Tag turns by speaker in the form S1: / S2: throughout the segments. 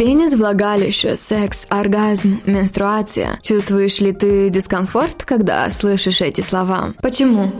S1: Пенис, влагалище, секс, оргазм, менструация. Чувствуешь ли ты дискомфорт, когда слышишь эти слова? Почему?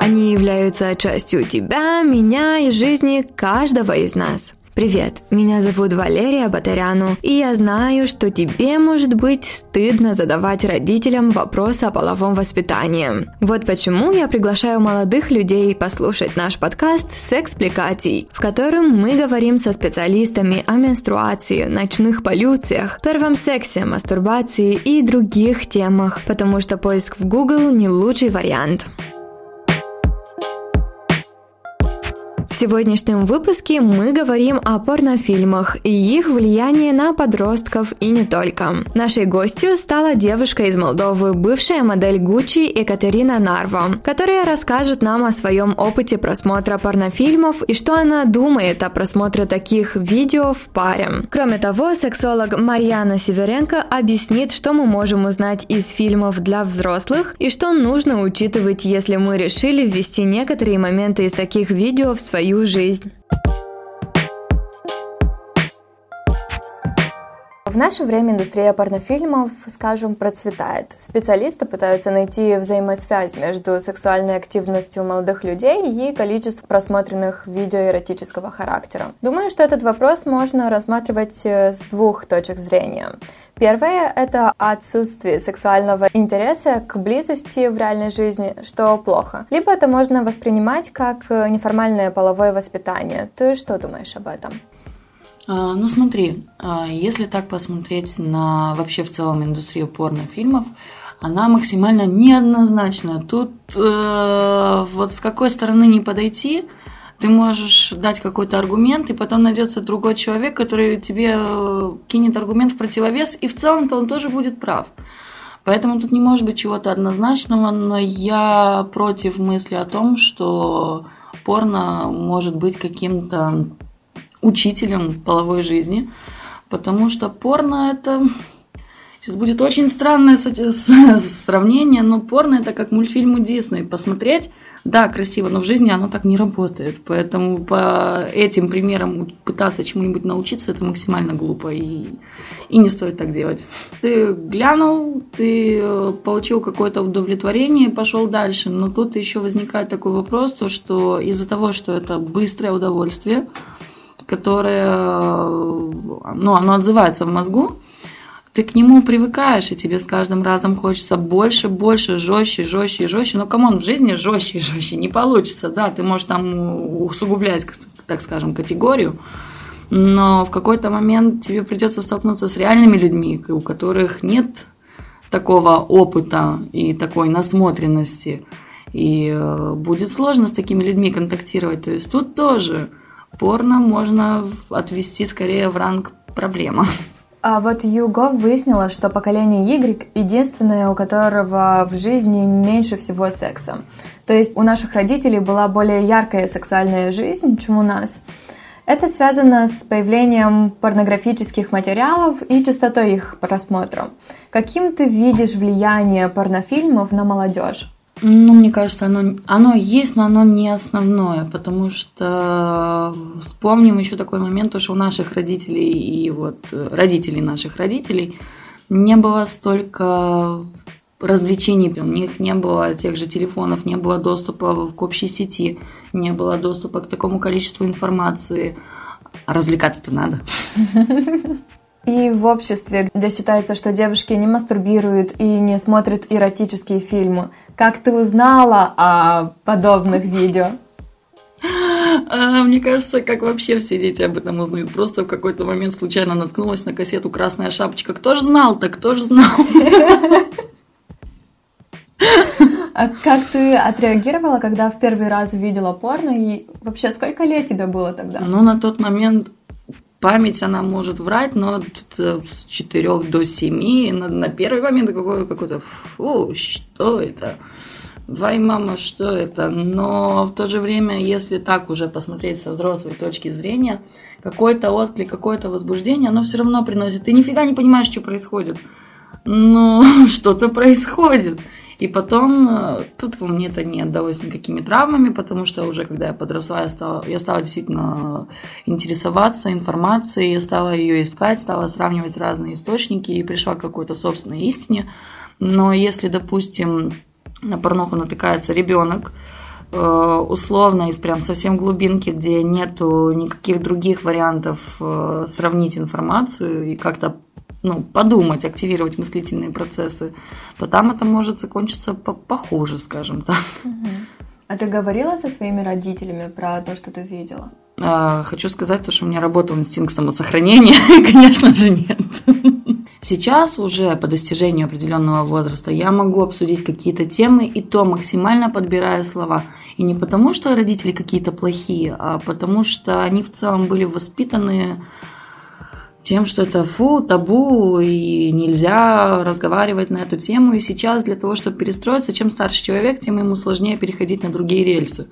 S1: Они являются частью тебя, меня и жизни каждого из нас. Привет, меня зовут Валерия Батаряну, и я знаю, что тебе может быть стыдно задавать родителям вопросы о половом воспитании. Вот почему я приглашаю молодых людей послушать наш подкаст с экспликацией, в котором мы говорим со специалистами о менструации, ночных полюциях, первом сексе, мастурбации и других темах, потому что поиск в Google не лучший вариант. В сегодняшнем выпуске мы говорим о порнофильмах и их влиянии на подростков и не только. Нашей гостью стала девушка из Молдовы, бывшая модель Гуччи Екатерина Нарво, которая расскажет нам о своем опыте просмотра порнофильмов и что она думает о просмотре таких видео в паре. Кроме того, сексолог Марьяна Северенко объяснит, что мы можем узнать из фильмов для взрослых и что нужно учитывать, если мы решили ввести некоторые моменты из таких видео в свои свою жизнь. В наше время индустрия порнофильмов, скажем, процветает. Специалисты пытаются найти взаимосвязь между сексуальной активностью молодых людей и количеством просмотренных видео эротического характера. Думаю, что этот вопрос можно рассматривать э, с двух точек зрения. Первое – это отсутствие сексуального интереса к близости в реальной жизни, что плохо. Либо это можно воспринимать как э, неформальное половое воспитание. Ты что думаешь об этом?
S2: А, ну смотри, а, если так посмотреть на вообще в целом индустрию порнофильмов, она максимально неоднозначная. Тут э, вот с какой стороны не подойти, ты можешь дать какой-то аргумент, и потом найдется другой человек, который тебе э, кинет аргумент в противовес, и в целом-то он тоже будет прав. Поэтому тут не может быть чего-то однозначного, но я против мысли о том, что порно может быть каким-то учителем половой жизни, потому что порно это... Сейчас будет очень странное сравнение, но порно это как мультфильмы Дисней. Посмотреть, да, красиво, но в жизни оно так не работает. Поэтому по этим примерам пытаться чему-нибудь научиться, это максимально глупо и, и не стоит так делать. Ты глянул, ты э, получил какое-то удовлетворение и пошел дальше. Но тут еще возникает такой вопрос, то, что из-за того, что это быстрое удовольствие, которое, ну, оно отзывается в мозгу, ты к нему привыкаешь, и тебе с каждым разом хочется больше, больше, жестче, жестче жестче. Но come on, в жизни жестче жестче не получится, да, ты можешь там усугублять, так скажем, категорию, но в какой-то момент тебе придется столкнуться с реальными людьми, у которых нет такого опыта и такой насмотренности. И э, будет сложно с такими людьми контактировать. То есть тут тоже порно можно отвести скорее в ранг проблема.
S1: А вот Юго выяснила, что поколение Y единственное, у которого в жизни меньше всего секса. То есть у наших родителей была более яркая сексуальная жизнь, чем у нас. Это связано с появлением порнографических материалов и частотой их просмотра. Каким ты видишь влияние порнофильмов на молодежь?
S2: Ну, мне кажется, оно, оно есть, но оно не основное, потому что вспомним еще такой момент, то, что у наших родителей и вот э, родителей наших родителей не было столько развлечений, у них не было тех же телефонов, не было доступа к общей сети, не было доступа к такому количеству информации. А развлекаться-то надо.
S1: И в обществе, где считается, что девушки не мастурбируют и не смотрят эротические фильмы. Как ты узнала о подобных видео?
S2: А, мне кажется, как вообще все дети об этом узнают. Просто в какой-то момент случайно наткнулась на кассету «Красная шапочка». Кто ж знал так кто ж знал?
S1: А как ты отреагировала, когда в первый раз увидела порно? И вообще, сколько лет тебе было тогда?
S2: Ну, на тот момент память, она может врать, но с 4 до 7 на, на первый момент какой, какой-то, фу, что это? Вай, мама, что это? Но в то же время, если так уже посмотреть со взрослой точки зрения, какой-то отклик, какое-то возбуждение, оно все равно приносит. Ты нифига не понимаешь, что происходит. но что-то происходит. И потом, э, тут мне это не отдалось никакими травмами, потому что уже когда я подросла, я стала, я стала действительно интересоваться информацией, я стала ее искать, стала сравнивать разные источники и пришла к какой-то собственной истине. Но если, допустим, на порнуху натыкается ребенок, э, условно из прям совсем глубинки, где нету никаких других вариантов э, сравнить информацию и как-то ну, подумать, активировать мыслительные процессы, то там это может закончиться похуже, скажем так.
S1: А ты говорила со своими родителями про то, что ты видела?
S2: А, хочу сказать, то, что у меня работал инстинкт самосохранения, конечно же, нет. Сейчас уже по достижению определенного возраста я могу обсудить какие-то темы и то максимально подбирая слова. И не потому, что родители какие-то плохие, а потому что они в целом были воспитаны тем, что это фу, табу, и нельзя разговаривать на эту тему. И сейчас для того, чтобы перестроиться, чем старше человек, тем ему сложнее переходить на другие рельсы.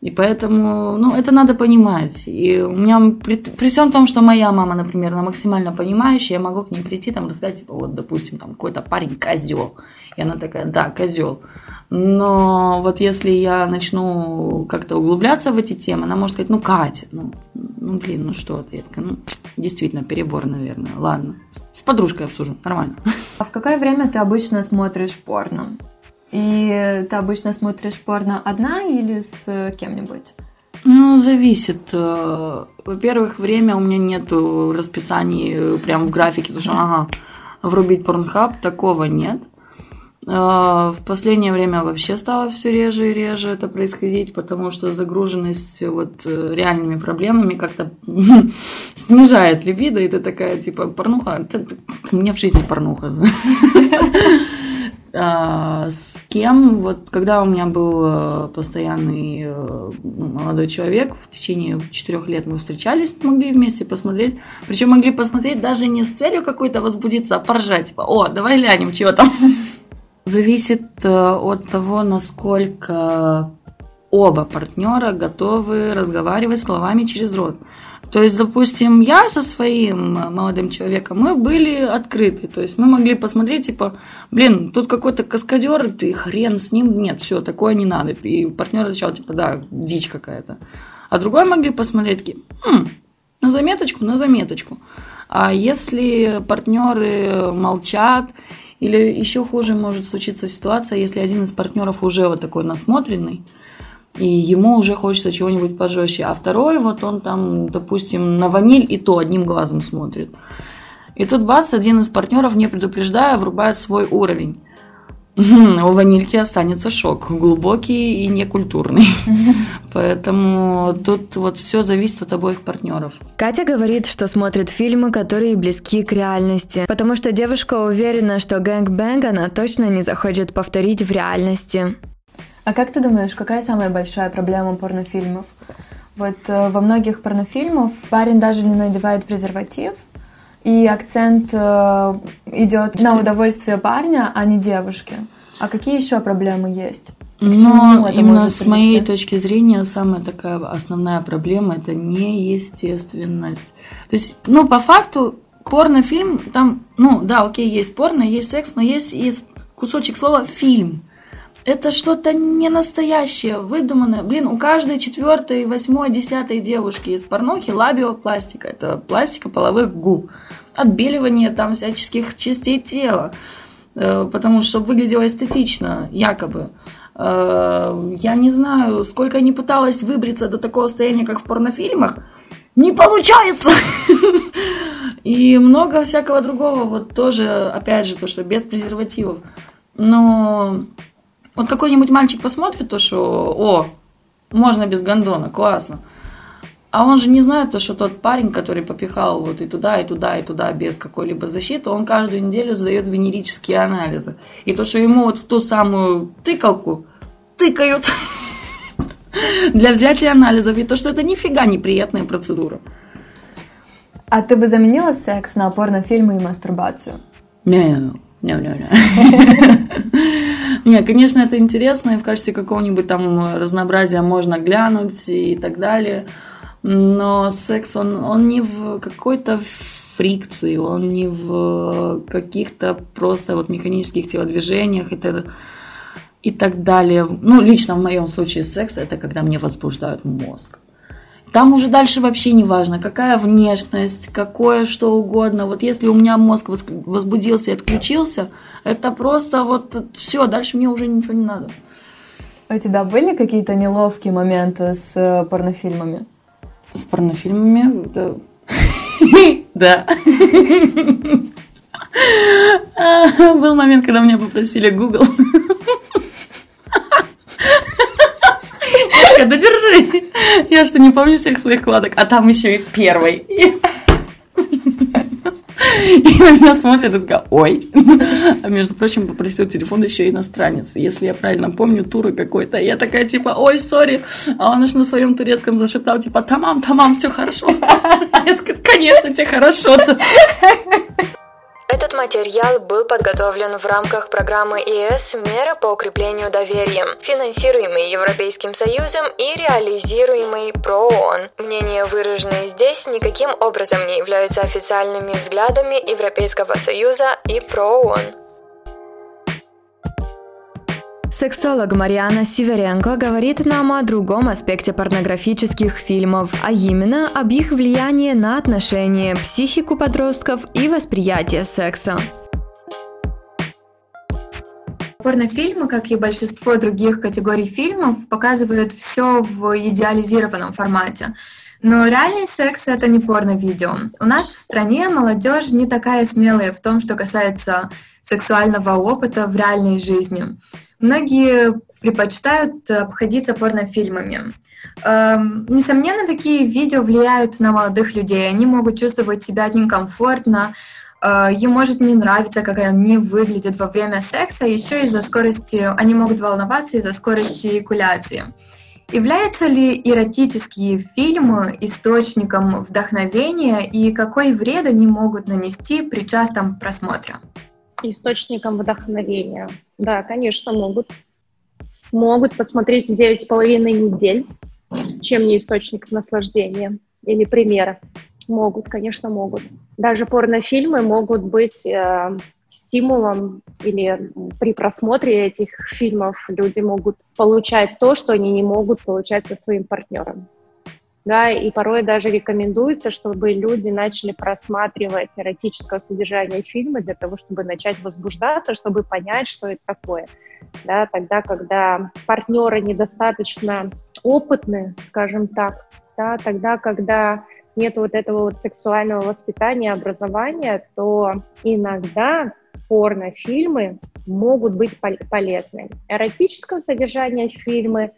S2: И поэтому, ну, это надо понимать. И у меня, при, при всем том, что моя мама, например, она максимально понимающая, я могу к ней прийти, там, рассказать, типа, вот, допустим, там, какой-то парень козел. И она такая, да, козел. Но вот если я начну как-то углубляться в эти темы, она может сказать, ну, Катя, ну, ну блин, ну что ты? Я такая, ну, действительно, перебор, наверное. Ладно, с подружкой обсужу, нормально.
S1: А в какое время ты обычно смотришь порно? И ты обычно смотришь порно одна или с кем-нибудь?
S2: Ну, зависит. Э, во-первых, время у меня нету расписаний прям в графике, потому что, ага, врубить порнхаб, такого нет. А, в последнее время вообще стало все реже и реже это происходить, потому что загруженность вот э, реальными проблемами как-то снижает либидо, и ты такая, типа, порнуха, у меня в жизни порнуха. А, с кем, вот когда у меня был э, постоянный э, ну, молодой человек, в течение четырех лет мы встречались, могли вместе посмотреть, причем могли посмотреть даже не с целью какой-то возбудиться, а поржать, типа, о, давай глянем, чего там. Зависит э, от того, насколько оба партнера готовы разговаривать словами через рот. То есть, допустим, я со своим молодым человеком, мы были открыты. То есть мы могли посмотреть, типа, блин, тут какой-то каскадер, ты хрен с ним, нет, все, такое не надо. И партнер отвечал, типа, да, дичь какая-то. А другой могли посмотреть, такие, хм, на заметочку, на заметочку. А если партнеры молчат или еще хуже может случиться ситуация, если один из партнеров уже вот такой насмотренный, и ему уже хочется чего-нибудь пожестче, а второй вот он там, допустим, на ваниль и то одним глазом смотрит. И тут бац, один из партнеров, не предупреждая, врубает свой уровень. У ванильки останется шок, глубокий и некультурный. Поэтому тут вот все зависит от обоих партнеров.
S1: Катя говорит, что смотрит фильмы, которые близки к реальности, потому что девушка уверена, что gang-bang она точно не захочет повторить в реальности. А как ты думаешь, какая самая большая проблема порнофильмов? Вот э, во многих порнофильмах парень даже не надевает презерватив, и акцент э, идет на удовольствие парня, а не девушки. А какие еще проблемы есть?
S2: Но именно с моей точки зрения самая такая основная проблема это неестественность. То есть, ну, по факту, порнофильм, там, ну, да, окей, есть порно, есть секс, но есть и кусочек слова фильм. Это что-то не настоящее, выдуманное. Блин, у каждой четвертой, восьмой, десятой девушки из порнохи лабиопластика. Это пластика половых губ. Отбеливание там всяческих частей тела. Э, потому что, выглядело эстетично, якобы. Э, я не знаю, сколько не пыталась выбриться до такого состояния, как в порнофильмах. Не получается! И много всякого другого, вот тоже, опять же, то, что без презервативов. Но вот какой-нибудь мальчик посмотрит то, что, о, можно без гондона, классно. А он же не знает то, что тот парень, который попихал вот и туда, и туда, и туда без какой-либо защиты, он каждую неделю сдает венерические анализы. И то, что ему вот в ту самую тыкалку тыкают для взятия анализов, и то, что это нифига неприятная процедура.
S1: А ты бы заменила секс на порнофильмы и мастурбацию?
S2: Не, не, не, не. Не, конечно, это интересно, и в качестве какого-нибудь там разнообразия можно глянуть и так далее. Но секс, он, он не в какой-то фрикции, он не в каких-то просто вот механических телодвижениях и и так далее. Ну, лично в моем случае секс это когда мне возбуждают мозг. Там уже дальше вообще не важно, какая внешность, какое что угодно. Вот если у меня мозг возбудился и отключился, это просто вот все, дальше мне уже ничего не надо.
S1: У тебя были какие-то неловкие моменты с э, порнофильмами?
S2: С порнофильмами? Да. Да. Был момент, когда меня попросили Google. Да держи. Я что, не помню всех своих вкладок, а там еще и первый. И на меня смотрят и такая, ой. А между прочим, попросил телефон еще иностранец. Если я правильно помню, туры какой-то. Я такая, типа, ой, сори. А он аж на своем турецком зашептал, типа, тамам, тамам, все хорошо. А я такая, конечно, тебе хорошо-то.
S1: Этот материал был подготовлен в рамках программы ЕС «Мера по укреплению доверия», финансируемой Европейским Союзом и реализируемой ПРООН. Мнения, выраженные здесь, никаким образом не являются официальными взглядами Европейского Союза и ПРООН. Сексолог Мариана Северенко говорит нам о другом аспекте порнографических фильмов, а именно об их влиянии на отношения, психику подростков и восприятие секса. Порнофильмы, как и большинство других категорий фильмов, показывают все в идеализированном формате. Но реальный секс — это не порно-видео. У нас в стране молодежь не такая смелая в том, что касается сексуального опыта в реальной жизни. Многие предпочитают обходиться порнофильмами. Эм, несомненно, такие видео влияют на молодых людей. Они могут чувствовать себя некомфортно, э, им может не нравиться, как они выглядят во время секса, еще из-за скорости, они могут волноваться из-за скорости эякуляции. Являются ли эротические фильмы источником вдохновения и какой вред они могут нанести при частом просмотре?
S3: Источником вдохновения. Да, конечно, могут. Могут посмотреть девять с половиной недель, чем не источник наслаждения или примера. Могут, конечно, могут. Даже порнофильмы могут быть э, стимулом или при просмотре этих фильмов люди могут получать то, что они не могут получать со своим партнером да, и порой даже рекомендуется, чтобы люди начали просматривать эротическое содержание фильма для того, чтобы начать возбуждаться, чтобы понять, что это такое. Да, тогда, когда партнеры недостаточно опытны, скажем так, да, тогда, когда нет вот этого вот сексуального воспитания, образования, то иногда порнофильмы могут быть полезны. Эротического содержания фильмы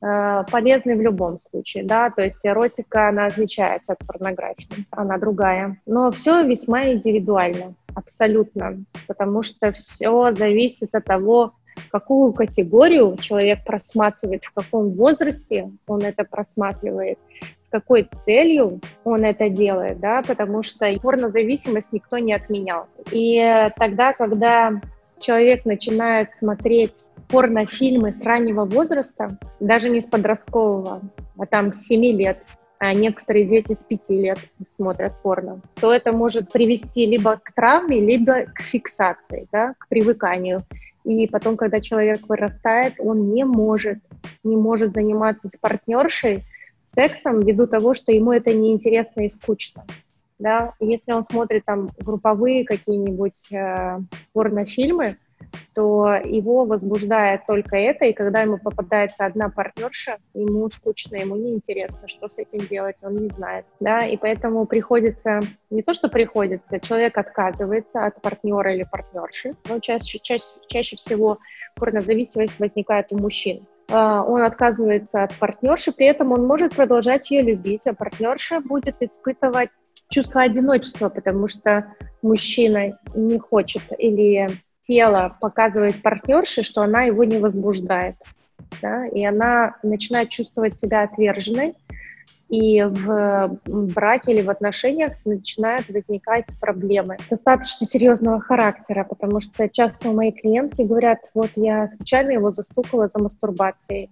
S3: полезны в любом случае, да, то есть эротика, она отличается от порнографии, она другая. Но все весьма индивидуально, абсолютно, потому что все зависит от того, какую категорию человек просматривает, в каком возрасте он это просматривает, с какой целью он это делает, да, потому что порнозависимость никто не отменял. И тогда, когда человек начинает смотреть порнофильмы с раннего возраста, даже не с подросткового, а там с 7 лет, а некоторые дети с 5 лет смотрят порно, то это может привести либо к травме, либо к фиксации, да, к привыканию. И потом, когда человек вырастает, он не может, не может заниматься с партнершей сексом ввиду того, что ему это неинтересно и скучно. Да? Если он смотрит там групповые какие-нибудь э, порнофильмы, то его возбуждает только это, и когда ему попадается одна партнерша, ему скучно, ему неинтересно, что с этим делать, он не знает, да, и поэтому приходится, не то, что приходится, человек отказывается от партнера или партнерши, но чаще, чаще, чаще всего порнозависимость возникает у мужчин, а, он отказывается от партнерши, при этом он может продолжать ее любить, а партнерша будет испытывать чувство одиночества, потому что мужчина не хочет или тело показывает партнерше, что она его не возбуждает. Да? И она начинает чувствовать себя отверженной, и в браке или в отношениях начинают возникать проблемы достаточно серьезного характера, потому что часто мои клиентки говорят, вот я случайно его застукала за мастурбацией,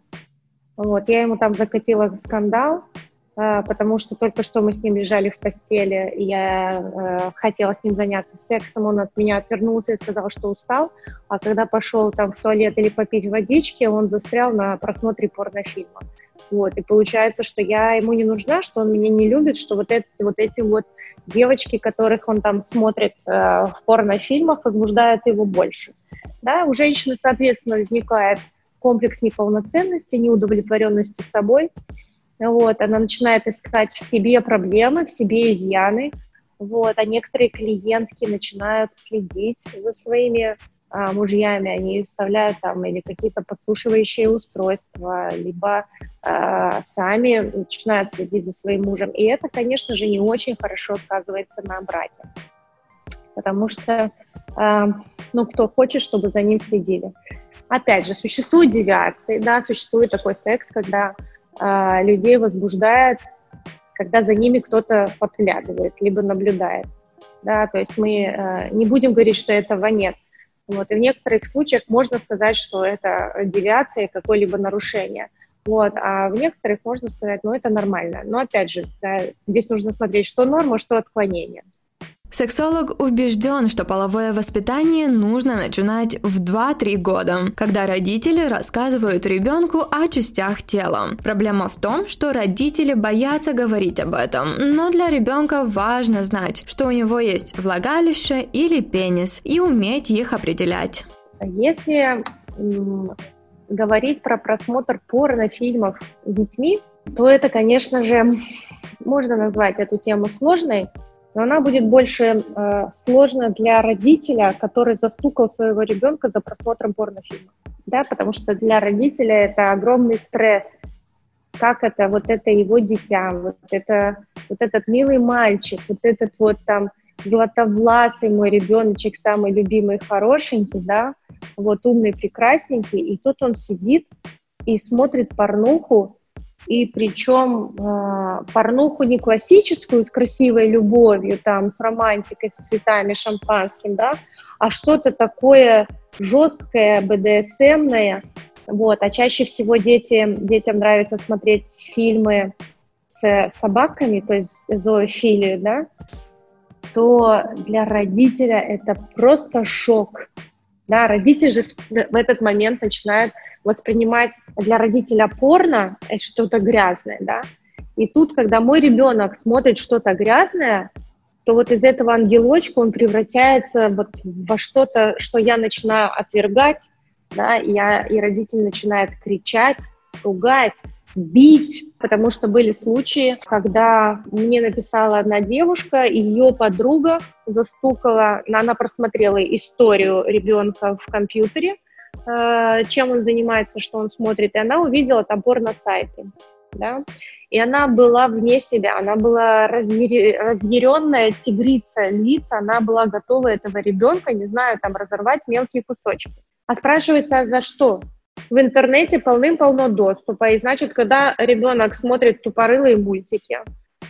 S3: вот, я ему там закатила скандал, потому что только что мы с ним лежали в постели, и я э, хотела с ним заняться сексом, он от меня отвернулся и сказал, что устал, а когда пошел там в туалет или попить водички, он застрял на просмотре порнофильма. Вот, и получается, что я ему не нужна, что он меня не любит, что вот, это, вот эти вот девочки, которых он там смотрит э, в порнофильмах, возбуждают его больше. Да, у женщины, соответственно, возникает комплекс неполноценности, неудовлетворенности собой. Вот, она начинает искать в себе проблемы, в себе изъяны. Вот, а некоторые клиентки начинают следить за своими а, мужьями, они вставляют там или какие-то подслушивающие устройства, либо а, сами начинают следить за своим мужем. И это, конечно же, не очень хорошо сказывается на браке. Потому что, а, ну, кто хочет, чтобы за ним следили. Опять же, существуют девиации, да, существует такой секс, когда а, людей возбуждает, когда за ними кто-то подглядывает, либо наблюдает. Да, то есть мы э, не будем говорить, что этого нет. Вот, и в некоторых случаях можно сказать, что это девиация, какое-либо нарушение. Вот, а в некоторых можно сказать, ну, это нормально. Но, опять же, да, здесь нужно смотреть, что норма, что отклонение.
S1: Сексолог убежден, что половое воспитание нужно начинать в 2-3 года, когда родители рассказывают ребенку о частях тела. Проблема в том, что родители боятся говорить об этом, но для ребенка важно знать, что у него есть влагалище или пенис, и уметь их определять.
S3: Если говорить про просмотр порнофильмов детьми, то это, конечно же, можно назвать эту тему сложной, но она будет больше э, сложна для родителя, который застукал своего ребенка за просмотром порнофильма. Да, потому что для родителя это огромный стресс. Как это, вот это его дитя, вот, это, вот этот милый мальчик, вот этот вот там златовласый мой ребеночек, самый любимый, хорошенький, да, вот умный, прекрасненький, и тут он сидит и смотрит порнуху, и причем э, порнуху не классическую с красивой любовью, там, с романтикой, с цветами, шампанским, да, а что-то такое жесткое, БДСМное, вот, а чаще всего дети, детям нравится смотреть фильмы с собаками, то есть зоофилию, да, то для родителя это просто шок. Да, родитель же в этот момент начинает воспринимать для родителя порно это что-то грязное, да. И тут, когда мой ребенок смотрит что-то грязное, то вот из этого ангелочка он превращается вот во что-то, что я начинаю отвергать, да, и, я, и родитель начинает кричать, ругать, бить, потому что были случаи, когда мне написала одна девушка, ее подруга застукала, она просмотрела историю ребенка в компьютере, э, чем он занимается, что он смотрит, и она увидела топор на сайте, да, и она была вне себя, она была разъяр... разъяренная тигрица, лица, она была готова этого ребенка, не знаю, там разорвать мелкие кусочки. А спрашивается, а за что? в интернете полным-полно доступа, и значит, когда ребенок смотрит тупорылые мультики,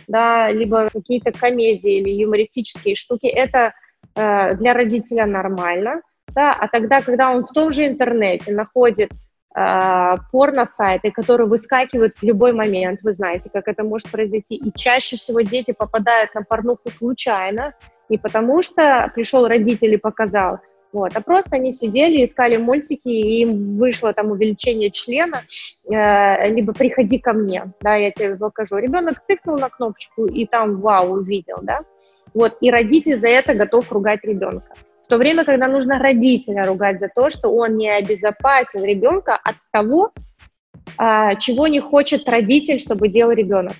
S3: да, либо какие-то комедии или юмористические штуки, это э, для родителя нормально, да, а тогда, когда он в том же интернете находит э, порно-сайты, которые выскакивают в любой момент, вы знаете, как это может произойти, и чаще всего дети попадают на порнуху случайно, не потому что пришел родитель и показал, вот, а просто они сидели, искали мультики, и им вышло там увеличение члена, э, либо «приходи ко мне», да, я тебе покажу. Ребенок тыкнул на кнопочку, и там «вау» увидел, да. Вот, и родитель за это готов ругать ребенка. В то время, когда нужно родителя ругать за то, что он не обезопасил ребенка от того, а, чего не хочет родитель, чтобы делал ребенок.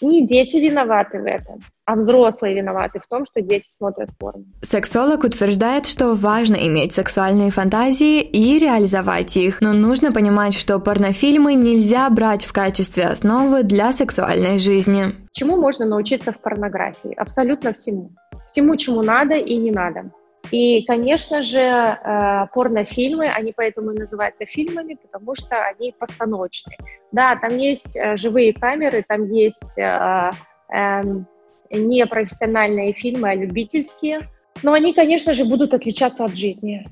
S3: Не дети виноваты в этом, а взрослые виноваты в том, что дети смотрят порно.
S1: Сексолог утверждает, что важно иметь сексуальные фантазии и реализовать их, но нужно понимать, что порнофильмы нельзя брать в качестве основы для сексуальной жизни.
S3: Чему можно научиться в порнографии? Абсолютно всему. Всему, чему надо и не надо. И, конечно же, э, порнофильмы, они поэтому и называются фильмами, потому что они постановочные. Да, там есть э, живые камеры, там есть э, эм, не профессиональные фильмы, а любительские. Но они, конечно же, будут отличаться от жизни.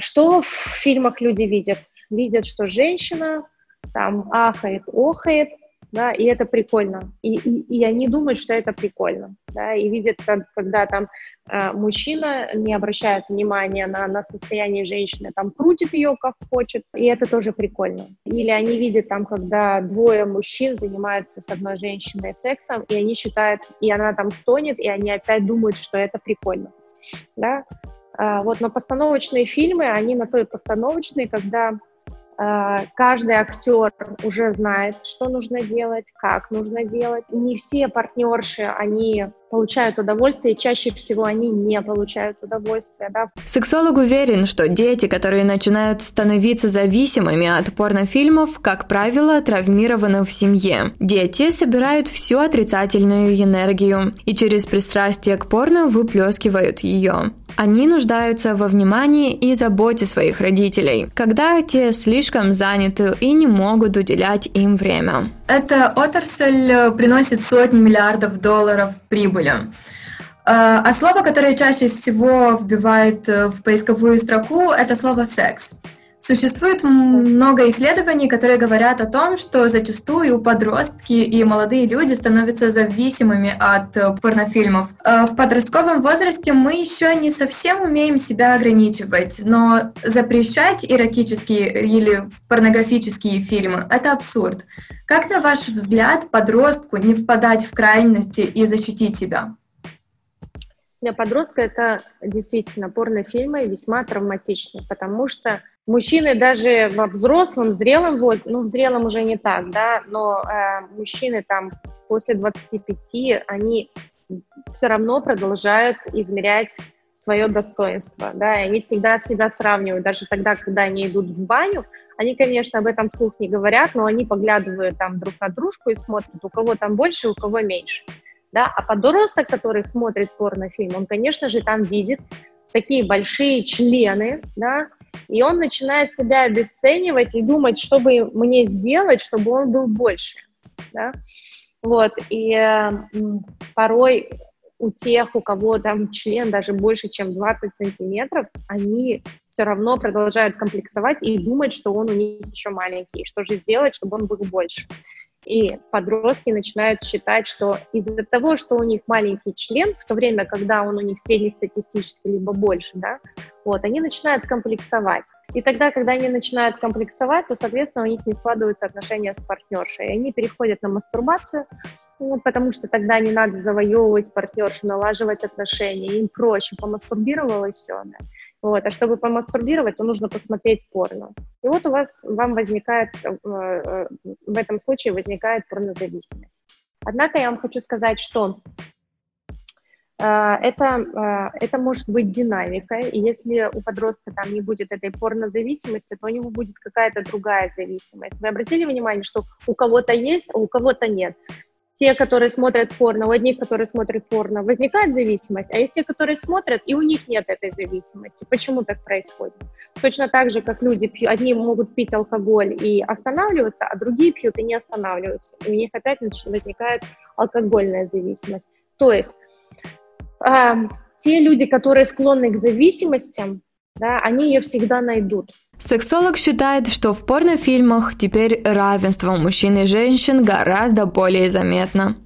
S3: Что в фильмах люди видят? Видят, что женщина там ахает, охает, да, и это прикольно. И, и, и они думают, что это прикольно, да, и видят, как, когда там э, мужчина не обращает внимания на, на состояние женщины, там крутит ее как хочет, и это тоже прикольно. Или они видят там, когда двое мужчин занимаются с одной женщиной сексом, и они считают, и она там стонет, и они опять думают, что это прикольно, да. А, вот, но постановочные фильмы, они на то и постановочные, когда Э, каждый актер уже знает, что нужно делать, как нужно делать. Не все партнерши, они получают удовольствие, и чаще всего они не получают удовольствие. Да?
S1: Сексолог уверен, что дети, которые начинают становиться зависимыми от порнофильмов, как правило, травмированы в семье. Дети собирают всю отрицательную энергию и через пристрастие к порно выплескивают ее. Они нуждаются во внимании и заботе своих родителей, когда те слишком заняты и не могут уделять им время.
S4: Эта отрасль приносит сотни миллиардов долларов прибыли. А, а слово, которое чаще всего вбивают в поисковую строку, это слово «секс». Существует много исследований, которые говорят о том, что зачастую подростки и молодые люди становятся зависимыми от э, порнофильмов. Э, в подростковом возрасте мы еще не совсем умеем себя ограничивать, но запрещать эротические или порнографические фильмы — это абсурд. Как, на ваш взгляд, подростку не впадать в крайности и защитить себя?
S3: Для подростка это действительно порнофильмы весьма травматичны, потому что Мужчины даже во взрослом, зрелом возрасте, ну, в зрелом уже не так, да, но э, мужчины там после 25, они все равно продолжают измерять свое достоинство, да, и они всегда себя сравнивают, даже тогда, когда они идут в баню, они, конечно, об этом слух не говорят, но они поглядывают там друг на дружку и смотрят, у кого там больше, у кого меньше, да, а подросток, который смотрит порнофильм, он, конечно же, там видит такие большие члены, да, и он начинает себя обесценивать и думать, что бы мне сделать, чтобы он был больше. Да? Вот, и э, порой у тех, у кого там член даже больше, чем 20 сантиметров, они все равно продолжают комплексовать и думать, что он у них еще маленький, что же сделать, чтобы он был больше. И подростки начинают считать, что из-за того, что у них маленький член, в то время, когда он у них среднестатистический, либо больше, да, вот, они начинают комплексовать. И тогда, когда они начинают комплексовать, то, соответственно, у них не складываются отношения с партнершей. И они переходят на мастурбацию, ну, потому что тогда не надо завоевывать партнершу, налаживать отношения, им проще, помастурбировала и все. Да. Вот. А чтобы помастурбировать, то нужно посмотреть порно. И вот у вас, вам возникает, э, э, в этом случае возникает порнозависимость. Однако я вам хочу сказать, что э, это, это может быть динамика, и если у подростка там не будет этой порнозависимости, то у него будет какая-то другая зависимость. Вы обратили внимание, что у кого-то есть, а у кого-то нет те, которые смотрят порно, у одних, которые смотрят порно, возникает зависимость, а есть те, которые смотрят, и у них нет этой зависимости. Почему так происходит? Точно так же, как люди пьют, одни могут пить алкоголь и останавливаться, а другие пьют и не останавливаются. И у них опять возникает алкогольная зависимость. То есть э, те люди, которые склонны к зависимостям, да, они ее всегда найдут.
S1: Сексолог считает, что в порнофильмах теперь равенство мужчин и женщин гораздо более заметно.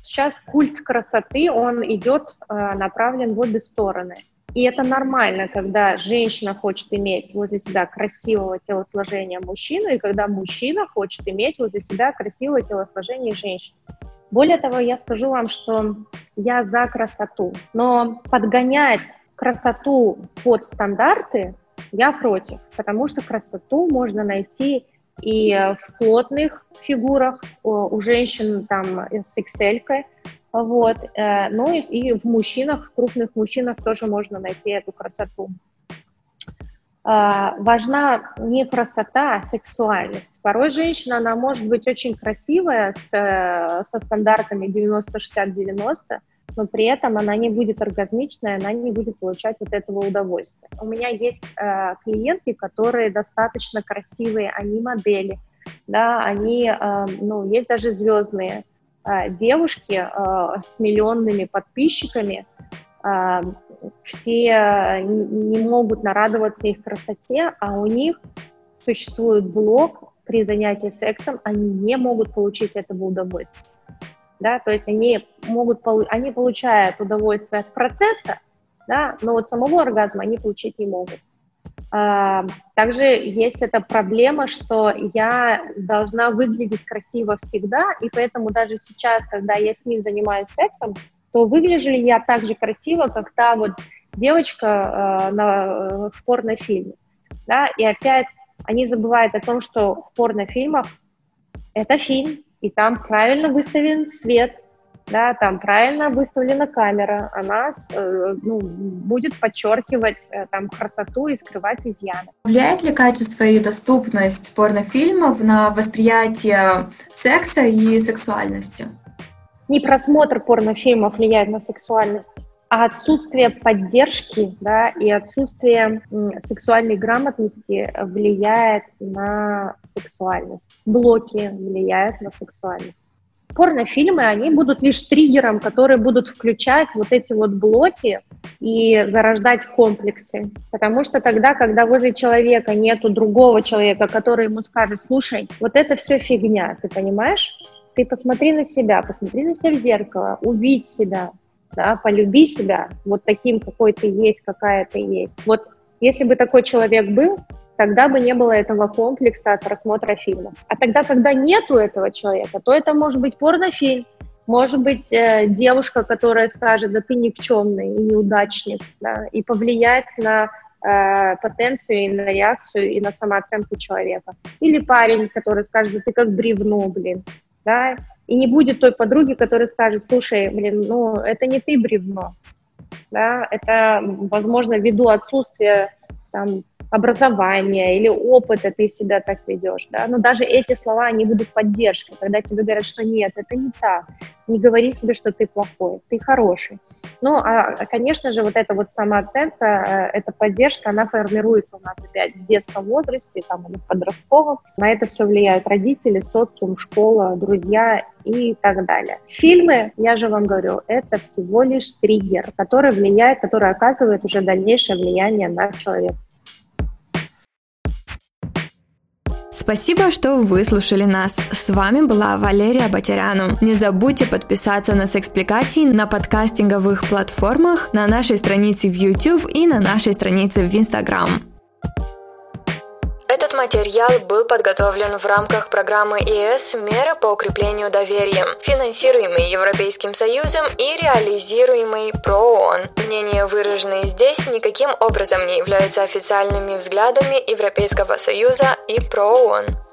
S3: Сейчас культ красоты, он идет э, направлен в обе стороны. И это нормально, когда женщина хочет иметь возле себя красивого телосложения мужчину, и когда мужчина хочет иметь возле себя красивое телосложение женщины. Более того, я скажу вам, что я за красоту, но подгонять красоту под стандарты я против, потому что красоту можно найти и в плотных фигурах, у женщин там с XL, вот, э, ну и, и в мужчинах, в крупных мужчинах тоже можно найти эту красоту. А, важна не красота, а сексуальность. Порой женщина, она может быть очень красивая, с, э, со стандартами 90-60-90, но при этом она не будет оргазмичной, она не будет получать вот этого удовольствия. У меня есть э, клиентки, которые достаточно красивые, они модели, да, они, э, ну, есть даже звездные э, девушки э, с миллионными подписчиками, э, все не могут нарадоваться их красоте, а у них существует блог при занятии сексом, они не могут получить этого удовольствия. Да, то есть они могут, они получают удовольствие от процесса, да, но вот самого оргазма они получить не могут. А, также есть эта проблема, что я должна выглядеть красиво всегда, и поэтому даже сейчас, когда я с ним занимаюсь сексом, то выгляжу ли я так же красиво, как та вот девочка э, на, в порнофильме. Да? И опять они забывают о том, что в порнофильмах это фильм, и там правильно выставлен свет, да, там правильно выставлена камера, она э, ну, будет подчеркивать э, там красоту и скрывать изъяны.
S4: Влияет ли качество и доступность порнофильмов на восприятие секса и сексуальности?
S3: Не просмотр порнофильмов влияет на сексуальность, а отсутствие поддержки да, и отсутствие сексуальной грамотности влияет на сексуальность. Блоки влияют на сексуальность. Порнофильмы, они будут лишь триггером, которые будут включать вот эти вот блоки и зарождать комплексы. Потому что тогда, когда возле человека нету другого человека, который ему скажет, слушай, вот это все фигня, ты понимаешь? Ты посмотри на себя, посмотри на себя в зеркало, увидь себя, да, полюби себя вот таким, какой ты есть, какая ты есть. Вот если бы такой человек был, тогда бы не было этого комплекса от просмотра фильмов. А тогда, когда нету этого человека, то это может быть порнофильм, может быть э, девушка, которая скажет, да ты никчемный и неудачник, да, и повлиять на э, потенцию и на реакцию и на самооценку человека. Или парень, который скажет, да ты как бревно, блин, да, и не будет той подруги, которая скажет, слушай, блин, ну, это не ты бревно, да, это, возможно, ввиду отсутствия там, образования или опыта ты себя так ведешь, да, но даже эти слова, они будут поддержкой, когда тебе говорят, что нет, это не так, не говори себе, что ты плохой, ты хороший. Ну, а, конечно же, вот эта вот самооценка, э, эта поддержка, она формируется у нас опять в детском возрасте, там, или в подростковом. На это все влияют родители, социум, школа, друзья и так далее. Фильмы, я же вам говорю, это всего лишь триггер, который влияет, который оказывает уже дальнейшее влияние на человека.
S1: Спасибо, что выслушали нас. С вами была Валерия Батяряну. Не забудьте подписаться на Секспликации на подкастинговых платформах, на нашей странице в YouTube и на нашей странице в Instagram. Этот материал был подготовлен в рамках программы ЕС «Меры по укреплению доверия», финансируемой Европейским Союзом и реализируемой ПРООН. Мнения, выраженные здесь, никаким образом не являются официальными взглядами Европейского Союза и ПРООН.